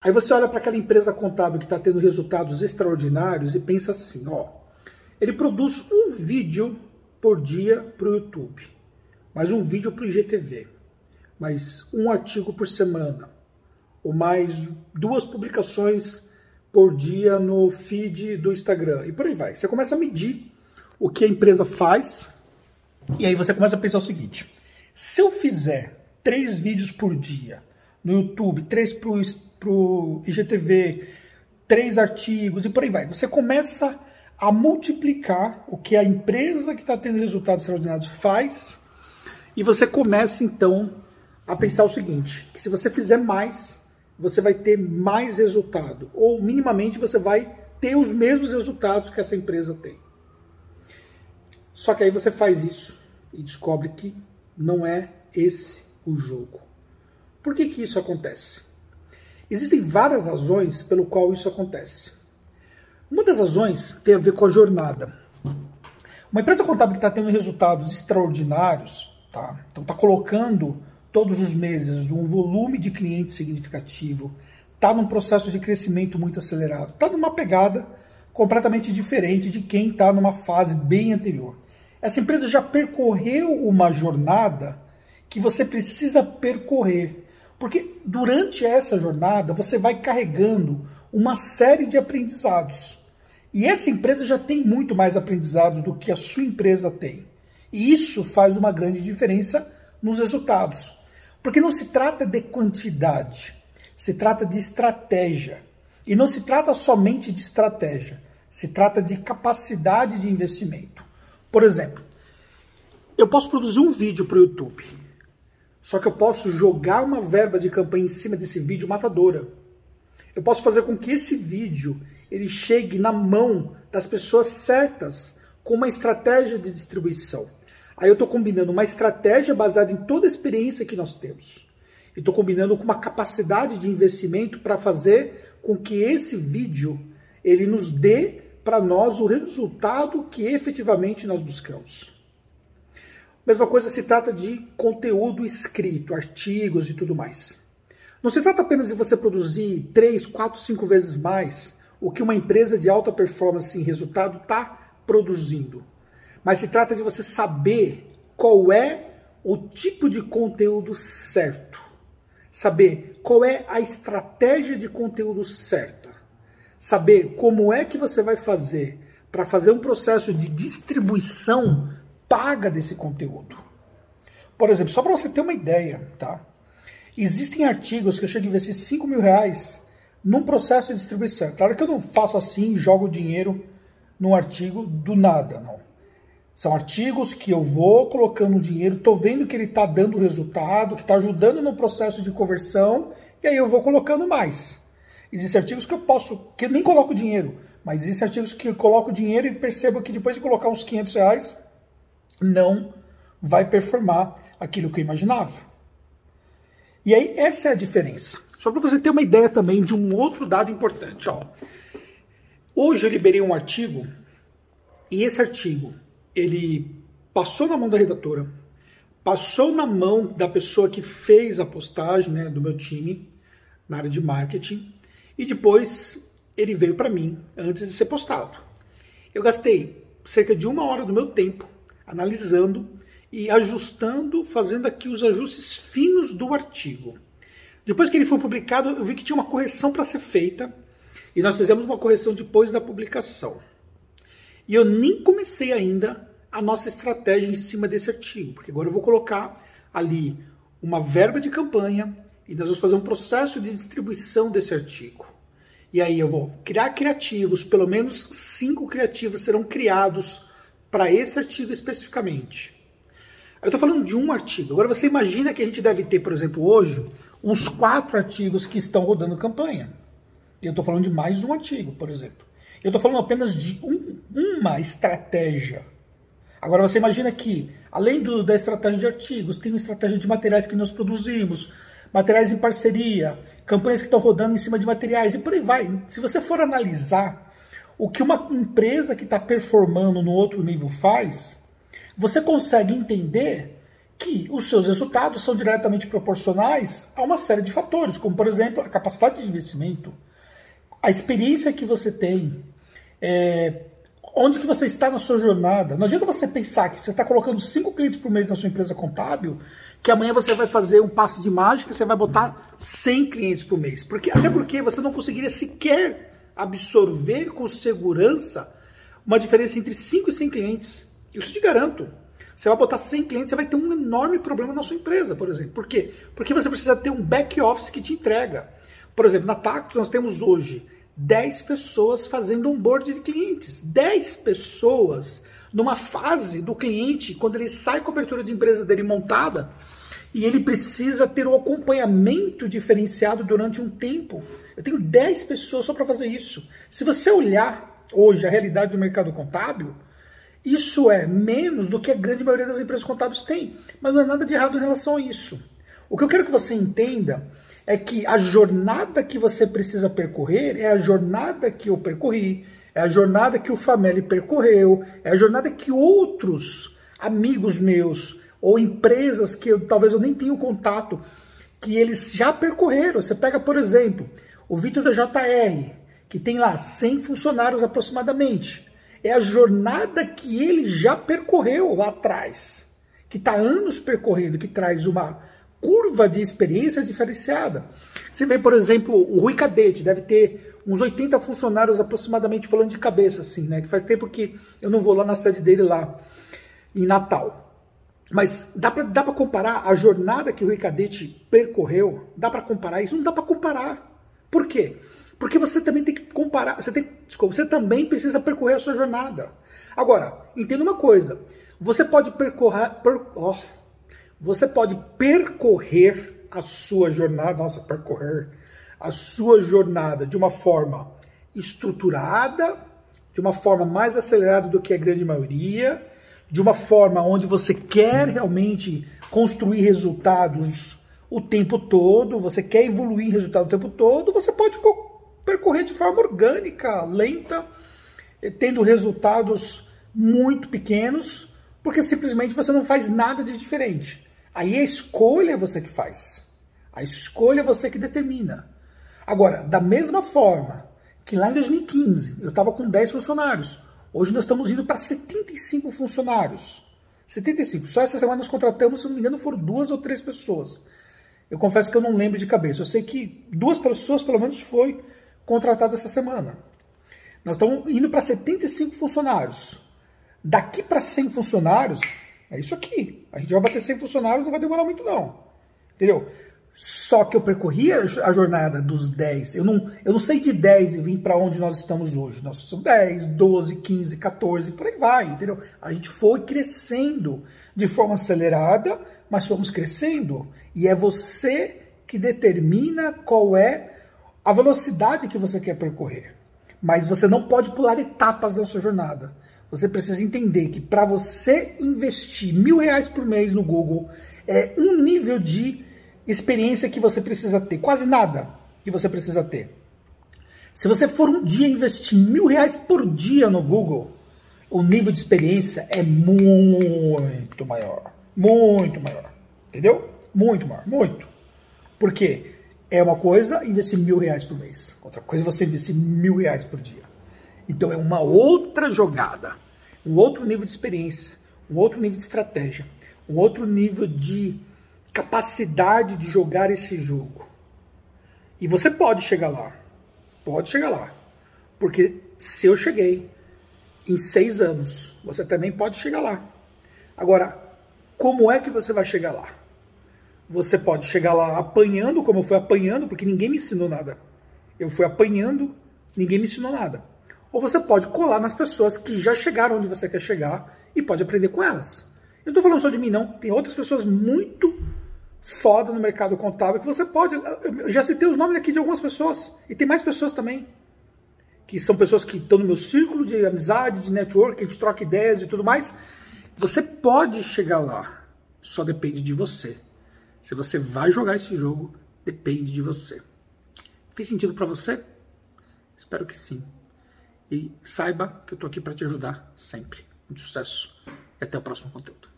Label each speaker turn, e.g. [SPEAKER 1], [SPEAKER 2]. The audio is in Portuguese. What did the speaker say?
[SPEAKER 1] Aí você olha para aquela empresa contábil que está tendo resultados extraordinários e pensa assim, ó, ele produz um vídeo por dia para o YouTube, mais um vídeo para o IGTV, mais um artigo por semana, ou mais duas publicações por dia no feed do Instagram e por aí vai. Você começa a medir o que a empresa faz e aí você começa a pensar o seguinte: se eu fizer três vídeos por dia no YouTube, três para o IGTV, três artigos e por aí vai. Você começa a multiplicar o que a empresa que está tendo resultados extraordinários faz e você começa então a pensar o seguinte, que se você fizer mais, você vai ter mais resultado, ou minimamente você vai ter os mesmos resultados que essa empresa tem. Só que aí você faz isso e descobre que não é esse o jogo. Por que, que isso acontece? Existem várias razões pelo qual isso acontece. Uma das razões tem a ver com a jornada. Uma empresa contábil que está tendo resultados extraordinários, tá? então está colocando todos os meses um volume de clientes significativo, está num processo de crescimento muito acelerado, está numa pegada completamente diferente de quem está numa fase bem anterior. Essa empresa já percorreu uma jornada que você precisa percorrer porque durante essa jornada você vai carregando uma série de aprendizados. E essa empresa já tem muito mais aprendizados do que a sua empresa tem. E isso faz uma grande diferença nos resultados. Porque não se trata de quantidade, se trata de estratégia. E não se trata somente de estratégia, se trata de capacidade de investimento. Por exemplo, eu posso produzir um vídeo para o YouTube só que eu posso jogar uma verba de campanha em cima desse vídeo matadora. Eu posso fazer com que esse vídeo ele chegue na mão das pessoas certas com uma estratégia de distribuição. Aí eu estou combinando uma estratégia baseada em toda a experiência que nós temos. E estou combinando com uma capacidade de investimento para fazer com que esse vídeo ele nos dê para nós o resultado que efetivamente nós buscamos. Mesma coisa se trata de conteúdo escrito, artigos e tudo mais. Não se trata apenas de você produzir três, quatro, cinco vezes mais o que uma empresa de alta performance em resultado está produzindo. Mas se trata de você saber qual é o tipo de conteúdo certo. Saber qual é a estratégia de conteúdo certa. Saber como é que você vai fazer para fazer um processo de distribuição paga desse conteúdo. Por exemplo, só para você ter uma ideia, tá? Existem artigos que eu chego a investir 5 mil reais num processo de distribuição. Claro que eu não faço assim, jogo dinheiro num artigo do nada, não. São artigos que eu vou colocando dinheiro, estou vendo que ele está dando resultado, que está ajudando no processo de conversão, e aí eu vou colocando mais. Existem artigos que eu posso, que eu nem coloco dinheiro, mas existem artigos que eu coloco dinheiro e percebo que depois de colocar uns 500 reais, não vai performar aquilo que eu imaginava. E aí, essa é a diferença. Só para você ter uma ideia também de um outro dado importante. Ó. Hoje eu liberei um artigo, e esse artigo, ele passou na mão da redatora, passou na mão da pessoa que fez a postagem né, do meu time, na área de marketing, e depois ele veio para mim antes de ser postado. Eu gastei cerca de uma hora do meu tempo analisando e ajustando, fazendo aqui os ajustes finos do artigo. Depois que ele foi publicado, eu vi que tinha uma correção para ser feita e nós fizemos uma correção depois da publicação. E eu nem comecei ainda a nossa estratégia em cima desse artigo, porque agora eu vou colocar ali uma verba de campanha e nós vamos fazer um processo de distribuição desse artigo. E aí eu vou criar criativos, pelo menos cinco criativos serão criados para esse artigo especificamente. Eu estou falando de um artigo. Agora você imagina que a gente deve ter, por exemplo, hoje, uns quatro artigos que estão rodando campanha. Eu estou falando de mais um artigo, por exemplo. Eu estou falando apenas de um, uma estratégia. Agora você imagina que, além do, da estratégia de artigos, tem uma estratégia de materiais que nós produzimos, materiais em parceria, campanhas que estão rodando em cima de materiais e por aí vai. Se você for analisar o que uma empresa que está performando no outro nível faz, você consegue entender que os seus resultados são diretamente proporcionais a uma série de fatores, como, por exemplo, a capacidade de investimento, a experiência que você tem, é, onde que você está na sua jornada. Não adianta você pensar que você está colocando cinco clientes por mês na sua empresa contábil, que amanhã você vai fazer um passe de mágica, você vai botar 100 clientes por mês. Porque, até porque você não conseguiria sequer absorver com segurança uma diferença entre 5 e 100 clientes. Isso te garanto. Você vai botar 100 clientes, você vai ter um enorme problema na sua empresa, por exemplo. Por quê? Porque você precisa ter um back office que te entrega. Por exemplo, na Tactus nós temos hoje 10 pessoas fazendo onboard de clientes. 10 pessoas numa fase do cliente, quando ele sai cobertura de empresa dele montada, e ele precisa ter um acompanhamento diferenciado durante um tempo. Eu tenho 10 pessoas só para fazer isso. Se você olhar hoje a realidade do mercado contábil, isso é menos do que a grande maioria das empresas contábeis tem. Mas não é nada de errado em relação a isso. O que eu quero que você entenda é que a jornada que você precisa percorrer é a jornada que eu percorri, é a jornada que o Fameli percorreu, é a jornada que outros amigos meus ou empresas que eu, talvez eu nem tenha contato, que eles já percorreram. Você pega, por exemplo, o Vitor da JR, que tem lá 100 funcionários aproximadamente é a jornada que ele já percorreu lá atrás, que está anos percorrendo, que traz uma curva de experiência diferenciada. Você vê, por exemplo, o Rui Cadete, deve ter uns 80 funcionários aproximadamente falando de cabeça, assim, né? Que faz tempo que eu não vou lá na sede dele lá em Natal. Mas dá para dá comparar a jornada que o Rui Cadete percorreu? Dá para comparar isso? Não dá para comparar. Por quê? Porque você também tem que comparar, você tem, desculpa, você também precisa percorrer a sua jornada. Agora, entenda uma coisa, você pode percorrer, per, oh, você pode percorrer a sua jornada, nossa, percorrer a sua jornada de uma forma estruturada, de uma forma mais acelerada do que a grande maioria, de uma forma onde você quer realmente construir resultados o tempo todo, você quer evoluir resultado o tempo todo, você pode percorrer de forma orgânica, lenta, tendo resultados muito pequenos, porque simplesmente você não faz nada de diferente. Aí a escolha é você que faz. A escolha é você que determina. Agora, da mesma forma que lá em 2015 eu estava com 10 funcionários, hoje nós estamos indo para 75 funcionários. 75. Só essa semana nós contratamos, se não me engano, foram duas ou três pessoas. Eu confesso que eu não lembro de cabeça. Eu sei que duas pessoas, pelo menos, foi contratado essa semana. Nós estamos indo para 75 funcionários. Daqui para 100 funcionários, é isso aqui. A gente vai bater 100 funcionários, não vai demorar muito não. Entendeu? Só que eu percorri a jornada dos 10. Eu não, eu não sei de 10 e vim para onde nós estamos hoje. Nós somos 10, 12, 15, 14, por aí vai, entendeu? A gente foi crescendo de forma acelerada, mas fomos crescendo. E é você que determina qual é a velocidade que você quer percorrer. Mas você não pode pular etapas da sua jornada. Você precisa entender que para você investir mil reais por mês no Google é um nível de experiência que você precisa ter, quase nada que você precisa ter. Se você for um dia investir mil reais por dia no Google, o nível de experiência é muito maior. Muito maior. Entendeu? Muito maior. Muito. Por quê? É uma coisa investir mil reais por mês. Outra coisa é você investir mil reais por dia. Então é uma outra jogada, um outro nível de experiência, um outro nível de estratégia, um outro nível de capacidade de jogar esse jogo. E você pode chegar lá. Pode chegar lá. Porque se eu cheguei em seis anos, você também pode chegar lá. Agora, como é que você vai chegar lá? Você pode chegar lá apanhando, como eu fui apanhando, porque ninguém me ensinou nada. Eu fui apanhando, ninguém me ensinou nada. Ou você pode colar nas pessoas que já chegaram onde você quer chegar e pode aprender com elas. Eu não estou falando só de mim, não. Tem outras pessoas muito foda no mercado contábil que você pode. Eu já citei os nomes aqui de algumas pessoas. E tem mais pessoas também. Que são pessoas que estão no meu círculo de amizade, de network, a gente troca ideias e tudo mais. Você pode chegar lá. Só depende de você. Se você vai jogar esse jogo, depende de você. Fez sentido para você? Espero que sim. E saiba que eu tô aqui para te ajudar sempre. Muito sucesso e até o próximo conteúdo.